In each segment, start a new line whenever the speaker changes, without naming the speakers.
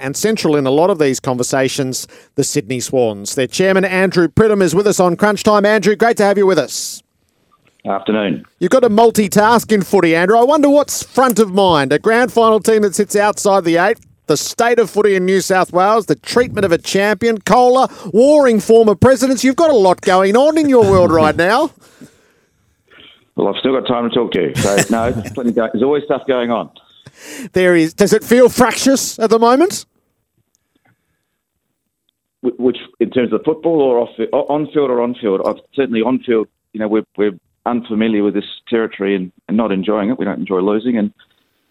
And central in a lot of these conversations, the Sydney Swans. Their chairman, Andrew Pridham, is with us on Crunch Time. Andrew, great to have you with us.
Afternoon.
You've got to multitask in footy, Andrew. I wonder what's front of mind. A grand final team that sits outside the eight, the state of footy in New South Wales, the treatment of a champion, COLA, warring former presidents. You've got a lot going on in your world right now.
Well, I've still got time to talk to you. So, no, there's, go- there's always stuff going on.
There is. Does it feel fractious at the moment?
Which, in terms of football or off on field or on field, I've certainly on field. You know, we're we're unfamiliar with this territory and, and not enjoying it. We don't enjoy losing, and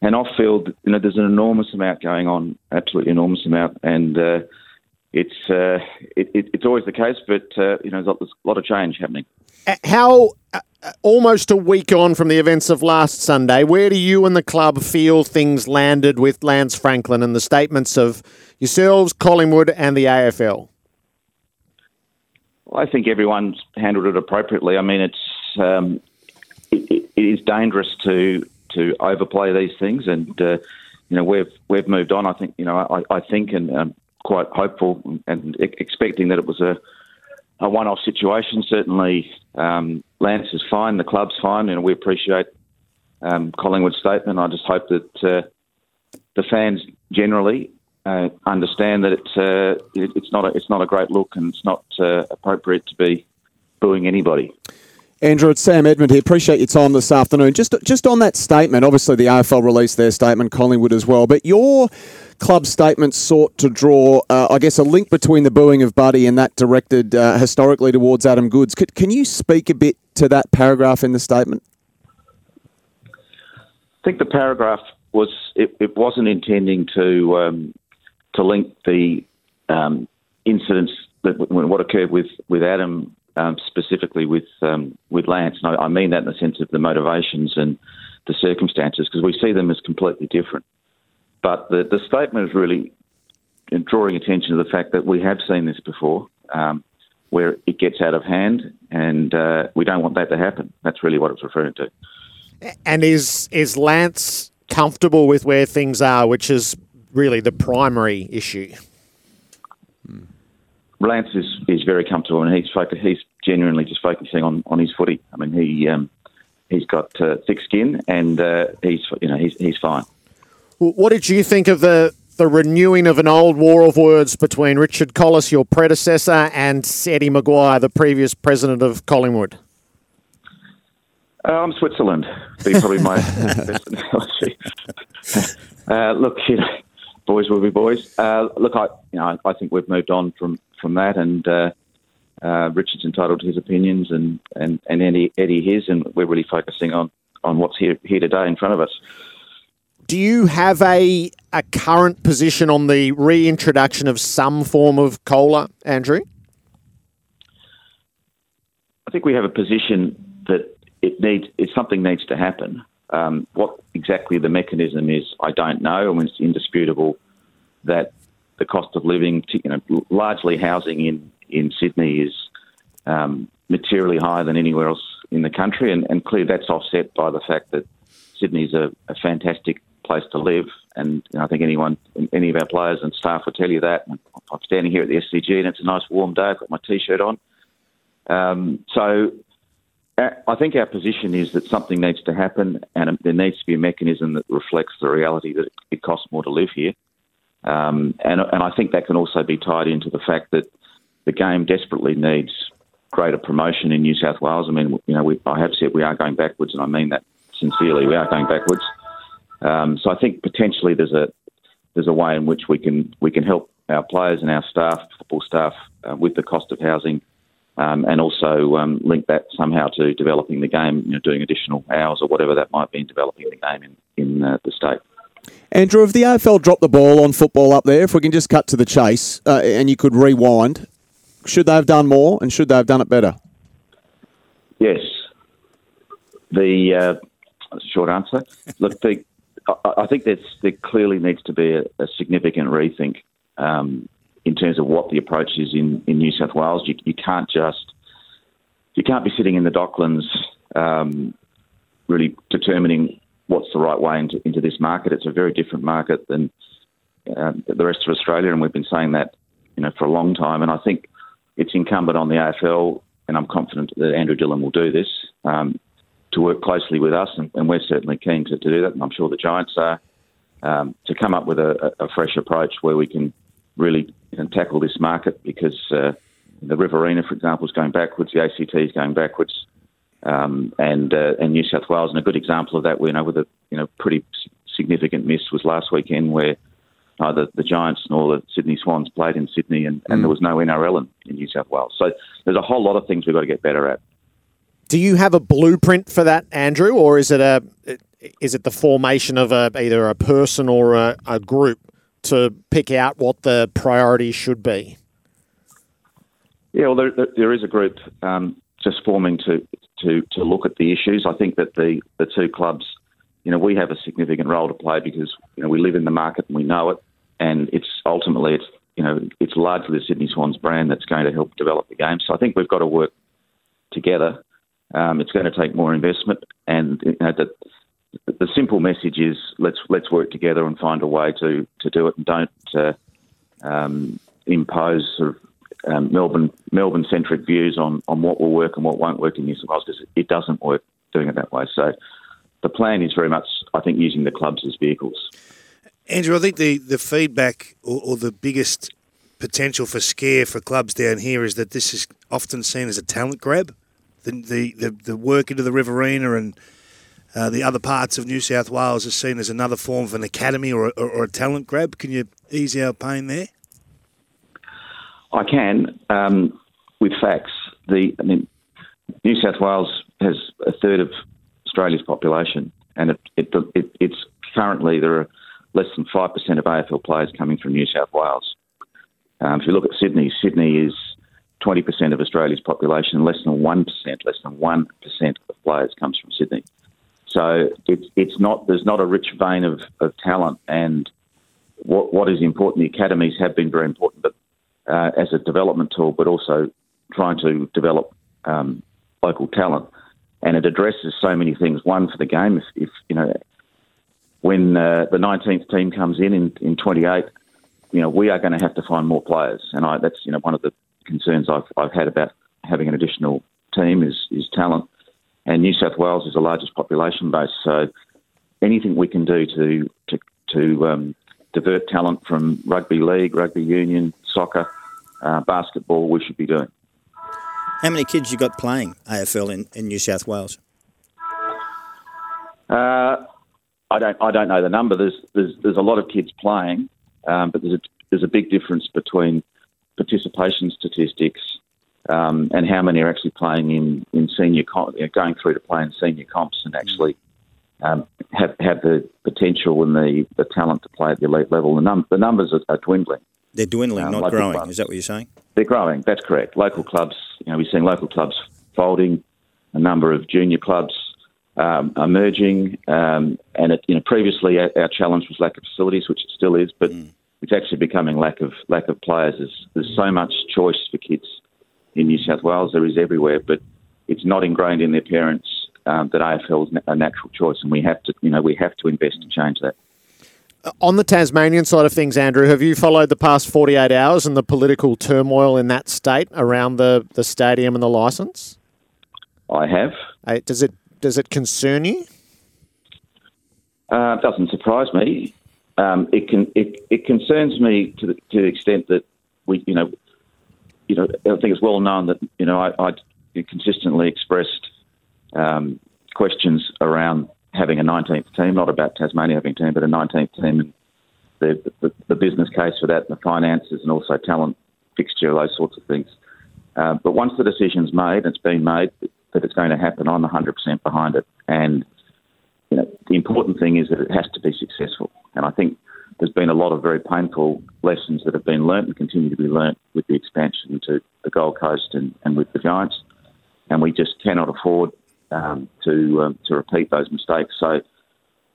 and off field, you know, there's an enormous amount going on, absolutely enormous amount, and uh, it's uh, it, it, it's always the case. But uh, you know, there's a lot of change happening.
Uh, How, uh, uh, almost a week on from the events of last Sunday, where do you and the club feel things landed with Lance Franklin and the statements of yourselves, Collingwood, and the AFL?
Well, I think everyone's handled it appropriately. I mean, it's um, it, it is dangerous to to overplay these things, and uh, you know we've we've moved on. I think you know I, I think and I'm quite hopeful and expecting that it was a a one-off situation. Certainly, um, Lance is fine, the club's fine, and we appreciate um, Collingwood's statement. I just hope that uh, the fans generally uh, understand that it's uh, it, it's not a, it's not a great look, and it's not uh, appropriate to be booing anybody.
Andrew, it's Sam Edmund here. Appreciate your time this afternoon. Just just on that statement, obviously the AFL released their statement, Collingwood as well, but your club statement sought to draw, uh, I guess, a link between the booing of Buddy and that directed uh, historically towards Adam Goodes. Could, can you speak a bit to that paragraph in the statement?
I think the paragraph was it, it wasn't intending to um, to link the um, incidents that what occurred with with Adam um, specifically with um, with Lance. And I, I mean that in the sense of the motivations and the circumstances because we see them as completely different. But the the statement is really drawing attention to the fact that we have seen this before, um, where it gets out of hand, and uh, we don't want that to happen. That's really what it's referring to.
And is is Lance comfortable with where things are, which is really the primary issue?
Lance is, is very comfortable and he's focus, he's genuinely just focusing on, on his footy. I mean, he um, he's got uh, thick skin and uh, he's you know he's he's fine.
What did you think of the the renewing of an old war of words between Richard Colless, your predecessor, and Eddie McGuire, the previous president of Collingwood?
I'm Switzerland. Be probably my best analogy. uh, look, you know, boys will be boys. Uh, look, I you know I, I think we've moved on from from that, and uh, uh, Richard's entitled to his opinions, and and and Eddie, Eddie his, and we're really focusing on on what's here here today in front of us.
Do you have a a current position on the reintroduction of some form of COLA, Andrew?
I think we have a position that it needs if something needs to happen. Um, what exactly the mechanism is, I don't know. I mean, it's indisputable that the cost of living, you know, largely housing in in Sydney is um, materially higher than anywhere else in the country, and, and clearly that's offset by the fact that Sydney's a, a fantastic place to live, and you know, I think anyone, any of our players and staff will tell you that. I'm standing here at the SCG, and it's a nice warm day. I've got my t-shirt on, um, so I think our position is that something needs to happen, and there needs to be a mechanism that reflects the reality that it costs more to live here. Um, and, and I think that can also be tied into the fact that the game desperately needs greater promotion in New South Wales. I mean, you know, we, I have said we are going backwards, and I mean that sincerely. We are going backwards. Um, so I think potentially there's a there's a way in which we can we can help our players and our staff, football staff, uh, with the cost of housing um, and also um, link that somehow to developing the game, you know, doing additional hours or whatever that might be in developing the game in, in uh, the state.
Andrew, if the AFL dropped the ball on football up there, if we can just cut to the chase uh, and you could rewind, should they have done more and should they have done it better?
Yes. The uh, short answer. Look, the, I, I think there's, there clearly needs to be a, a significant rethink um, in terms of what the approach is in, in New South Wales. You, you can't just you can't be sitting in the Docklands um, really determining what's the right way into, into this market. It's a very different market than uh, the rest of Australia, and we've been saying that you know for a long time. And I think it's incumbent on the AFL, and I'm confident that Andrew Dillon will do this um, to work closely with us, and, and, we're certainly keen to, to, do that. And I'm sure the Giants are um, to come up with a, a, fresh approach where we can really you tackle this market because. Uh, the Riverina, for example, is going backwards. The ACT is going backwards um, and uh, and New South Wales. And a good example of that, we know, with a you know pretty significant miss was last weekend where neither the Giants nor the Sydney Swans played in Sydney, and, and mm. there was no NRL in, in New South Wales. So there's a whole lot of things we've got to get better at.
Do you have a blueprint for that, Andrew, or is it a is it the formation of a either a person or a, a group to pick out what the priorities should be?
Yeah, well, there, there is a group um, just forming to to to look at the issues. I think that the the two clubs, you know, we have a significant role to play because you know we live in the market and we know it, and it's ultimately it's you know it's largely the Sydney Swans brand that's going to help develop the game. So I think we've got to work together. Um, it's going to take more investment, and you know, message is let's let's work together and find a way to to do it, and don't uh, um, impose sort of um, Melbourne Melbourne centric views on, on what will work and what won't work in New South Wales because it doesn't work doing it that way. So the plan is very much, I think, using the clubs as vehicles.
Andrew, I think the, the feedback or, or the biggest potential for scare for clubs down here is that this is often seen as a talent grab. The the, the, the work into the Riverina and uh, the other parts of New South Wales is seen as another form of an academy or, or, or a talent grab. Can you ease our pain there?
I can um, with facts. The I mean, New South Wales has a third of Australia's population, and it, it, it, it's currently there are less than five percent of AFL players coming from New South Wales. Um, if you look at Sydney, Sydney is twenty percent of Australia's population, less than one percent, less than one percent of players comes from Sydney. So it's it's not there's not a rich vein of, of talent, and what what is important. The academies have been very important, but uh, as a development tool, but also trying to develop um, local talent. And it addresses so many things. One for the game, if, if you know, when uh, the 19th team comes in, in in 28, you know, we are going to have to find more players, and I, that's you know one of the concerns I've I've had about having an additional team is is talent. And New South Wales is the largest population base, so anything we can do to to to um, divert talent from rugby league, rugby union, soccer, uh, basketball, we should be doing.
How many kids you got playing AFL in, in New South Wales?
Uh, I don't I don't know the number. There's there's, there's a lot of kids playing, um, but there's a, there's a big difference between participation statistics um, and how many are actually playing in in senior comp, you know, going through to play in senior comps and actually um, have have the potential and the, the talent to play at the elite level. The, num- the numbers are, are dwindling.
They're dwindling, um, not growing. Clubs. Is that what you're saying?
They're growing. That's correct. Local clubs, you know, we're seeing local clubs folding, a number of junior clubs um, emerging, um, and it, you know, previously our, our, challenge was lack of facilities, which it still is, but mm. it's actually becoming lack of lack of players. There's, there's so much choice for kids in New South Wales. There is everywhere, but it's not ingrained in their parents um, that AFL is a natural choice, and we have to, you know, we have to invest to change that.
On the Tasmanian side of things, Andrew, have you followed the past 48 hours and the political turmoil in that state around the, the stadium and the licence?
I have.
does it does it concern you?
Uh, it doesn't surprise me. Um, it can it, it concerns me to the, to the extent that we you know you know I think it's well known that you know I, I consistently expressed um, questions around having a 19th team, not about Tasmania having a team, but a 19th team, and the, the, the business case for that, and the finances, and also talent fixture, those sorts of things. Uh, but once the decision's made, it's been made that it's going to happen. I'm 100% behind it, and you know the important thing is that it has to be successful. And I think there's been a lot of very painful lessons that have been learnt and continue to be learnt with the expansion to the Gold Coast and, and with the Giants. And we just cannot afford um, to um, to repeat those mistakes. So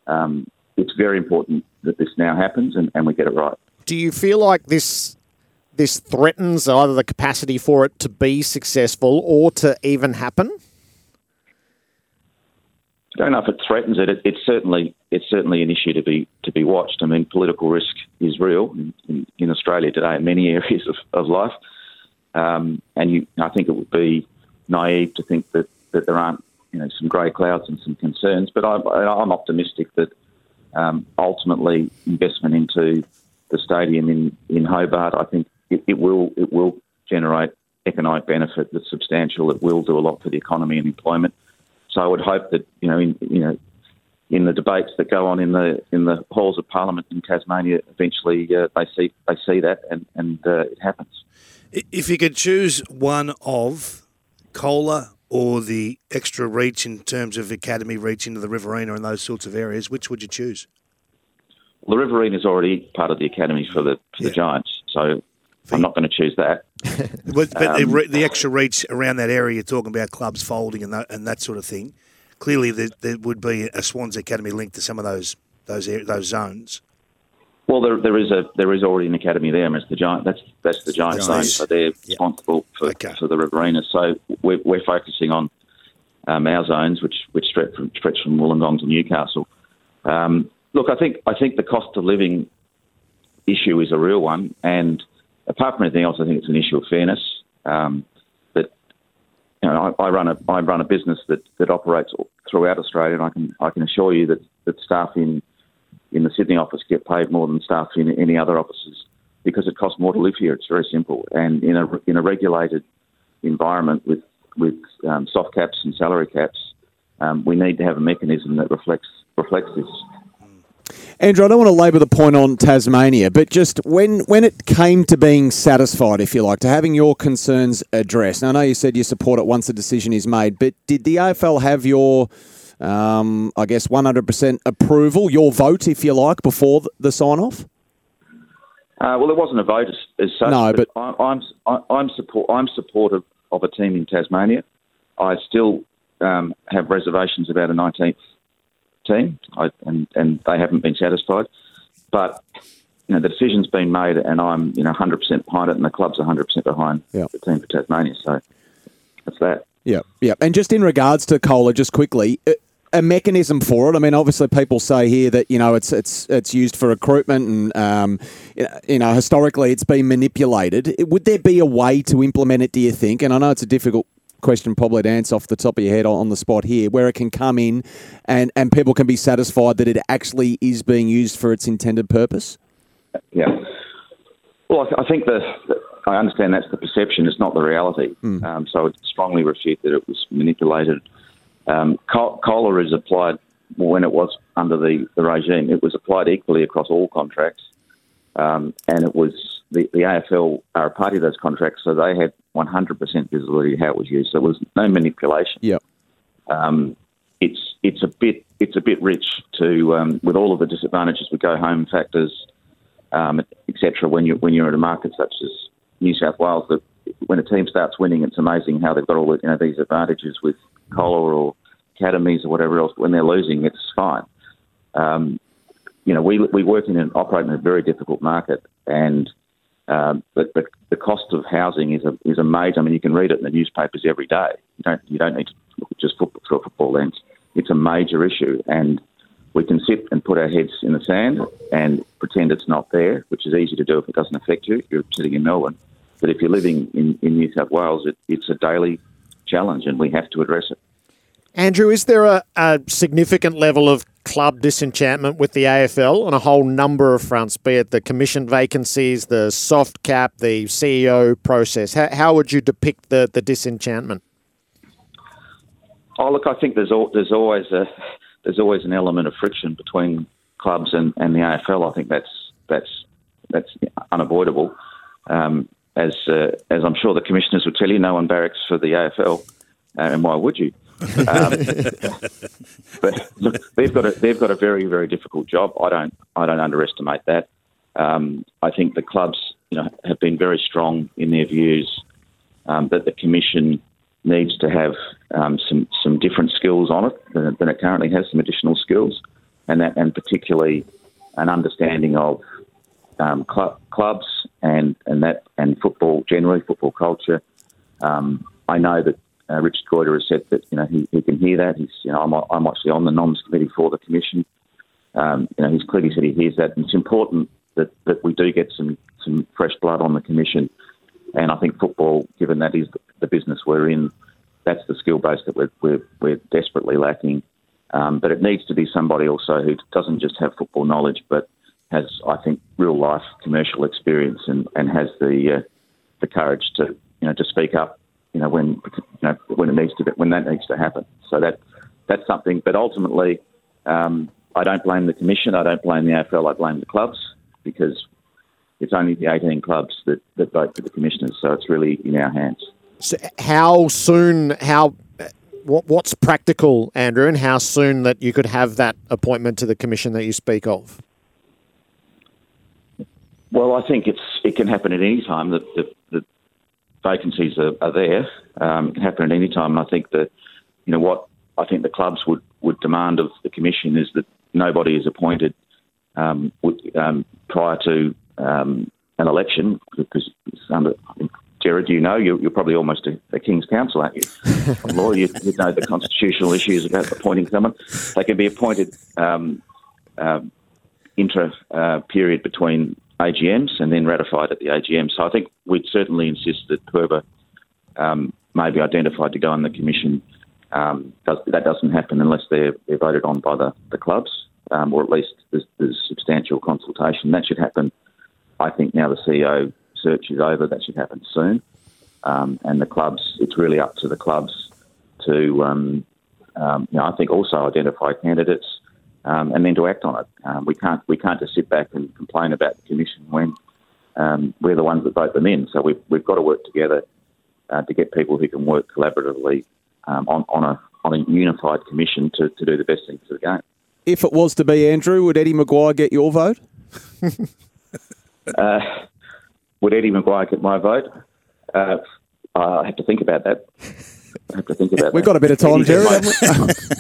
um, it's very important that this now happens and, and we get it right.
Do you feel like this this threatens either the capacity for it to be successful or to even happen?
I don't know if it threatens it. it. It's certainly it's certainly an issue to be to be watched. I mean, political risk is real in, in, Australia today in many areas of, of life, um, and you, I think it would be naive to think that, that there aren't you know some grey clouds and some concerns. But I, I'm optimistic that um, ultimately investment into the stadium in, in Hobart, I think it, it will it will generate economic benefit that's substantial. It will do a lot for the economy and employment. So I would hope that you know, in, you know, in the debates that go on in the in the halls of Parliament in Tasmania, eventually uh, they see they see that and and uh, it happens.
If you could choose one of COLA or the extra reach in terms of academy reach into the Riverina and those sorts of areas, which would you choose?
Well, the Riverina is already part of the academy for the for yeah. the Giants, so I'm not going to choose that.
but, but um, the, the, extra reach around that area, you're talking about clubs folding and that, and that sort of thing. Clearly, there, there would be a Swans Academy linked to some of those those those zones.
Well, there, there is a there is already an academy there. Mean, it's the giant. That's that's the giant zone. So they're responsible for, okay. for the Riverina. So we're, we're focusing on um, our zones, which which stretch from stretch from Wollongong to Newcastle. Um, look, I think I think the cost of living issue is a real one, and apart from anything else, I think it's an issue of fairness. Um, that you know, I, I, run a I run a business that, that operates throughout Australia, and I can I can assure you that, that staff in in the Sydney office get paid more than staff in any other offices because it costs more to live here. It's very simple, and in a in a regulated environment with with um, soft caps and salary caps, um, we need to have a mechanism that reflects reflects this.
Andrew, I don't want to labour the point on Tasmania, but just when when it came to being satisfied, if you like, to having your concerns addressed. Now, I know you said you support it once a decision is made, but did the AFL have your, um, I guess, 100% approval, your vote, if you like, before the sign off?
Uh, well, it wasn't a vote as, as such.
No, but,
but I, I'm, I'm support I'm supportive of a team in Tasmania. I still um, have reservations about a 19th team, I, and and they haven't been satisfied. But you know the decision's been made, and I'm you know 100% behind it, and the club's 100% behind the team for Tasmania. So that's that.
Yeah, yeah. And just in regards to COLA, just quickly, a mechanism for it. I mean, obviously, people say here that you know it's it's it's used for recruitment, and um, you know historically it's been manipulated. Would there be a way to implement it? Do you think? And I know it's a difficult question probably to answer off the top of your head on the spot here, where it can come in and, and people can be satisfied that it actually is being used for its intended purpose?
Yeah. Well, I think the, I understand that's the perception. It's not the reality. Mm. Um, so I strongly refute that it was manipulated. Um, COLA is applied when it was under the, the regime. It was applied equally across all contracts, um, and it was the, the AFL are a party of those contracts, so they had 100% visibility how it was used. So there was no manipulation.
Yeah.
Um, it's it's a bit it's a bit rich to um, with all of the disadvantages with go home factors, um, etc. When you when you're in a market such as New South Wales, that when a team starts winning, it's amazing how they've got all the, you know these advantages with COLA or academies or whatever else. But when they're losing, it's fine. Um, you know, we we work in and operate in a very difficult market, and um, but the, the cost of housing is a is a major. I mean, you can read it in the newspapers every day. You don't you don't need to look just football, through a football lens. It's a major issue, and we can sit and put our heads in the sand and pretend it's not there, which is easy to do if it doesn't affect you. You're sitting in Melbourne, but if you're living in, in New South Wales, it, it's a daily challenge, and we have to address it.
Andrew, is there a, a, significant level of club disenchantment with the AFL on a whole number of fronts, be it the commission vacancies, the soft cap, the CEO process? How, how would you depict the, the disenchantment?
Oh, look, I think there's al- there's always a there's always an element of friction between clubs and, and the AFL. I think that's that's that's unavoidable. Um, as uh, as I'm sure the commissioners would tell you, no one barracks for the AFL uh, and why would you? Um, but look, they've got a they've got a very very difficult job. I don't I don't underestimate that. Um, I think the clubs you know have been very strong in their views um, that the commission needs to have um, some some different skills on it than, than, it currently has. Some additional skills, and that and particularly an understanding of um, cl- clubs and and that and football generally football culture. Um, I know that uh, Richard Goyder has said that you know he, he can hear that. He's you know I'm, I'm actually on the noms committee for the commission. Um, you know he's clearly said he hears that, and it's important that, that we do get some some fresh blood on the commission. And I think football, given that is the business we're in, that's the skill base that we're we're, we're desperately lacking. Um, but it needs to be somebody also who doesn't just have football knowledge, but has, I think, real life commercial experience and, and has the uh, the courage to you know to speak up you know when you know when it needs to when that needs to happen. So that that's something. But ultimately, um, I don't blame the commission. I don't blame the AFL. I blame the clubs because it's only the 18 clubs that, that vote for the commissioners. So it's really in our hands.
So how soon? How what, what's practical, Andrew, and how soon that you could have that appointment to the commission that you speak of?
Well, I think it's it can happen at any time. that the, the vacancies are, are there. Um, it can happen at any time. And I think that, you know, what I think the clubs would, would demand of the commission is that nobody is appointed um, would, um, prior to um, an election because under, Jared, you know, you're, you're probably almost a, a, King's Counsel, aren't you? a lawyer, you, you, know the constitutional issues about appointing someone. They can be appointed um, uh, intra uh, period between AGMs and then ratified at the AGM. So I think we'd certainly insist that whoever um, may be identified to go on the commission, um, does, that doesn't happen unless they're, they're voted on by the, the clubs, um, or at least there's, there's, substantial consultation. That should happen. I think now the CEO search is over, that should happen soon. Um, and the clubs, it's really up to the clubs to, um, um, you know, I think also identify candidates um, and then to act on it. Um, we can't we can't just sit back and complain about the commission when um, we're the ones that vote them in. So we've we've got to work together uh, to get people who can work collaboratively um, on on a on a unified commission to, to do the best thing for the game.
If it was to be Andrew, would Eddie McGuire get your vote?
uh, would Eddie McGuire get my vote? Uh, I have to think about that. I have to think about
We've got a bit of time, Jerry.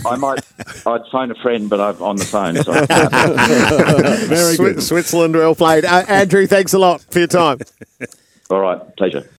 I might. I'd phone a friend, but I'm on the phone. So
Very good. Switzerland, well played. Uh, Andrew, thanks a lot for your time.
All right, pleasure.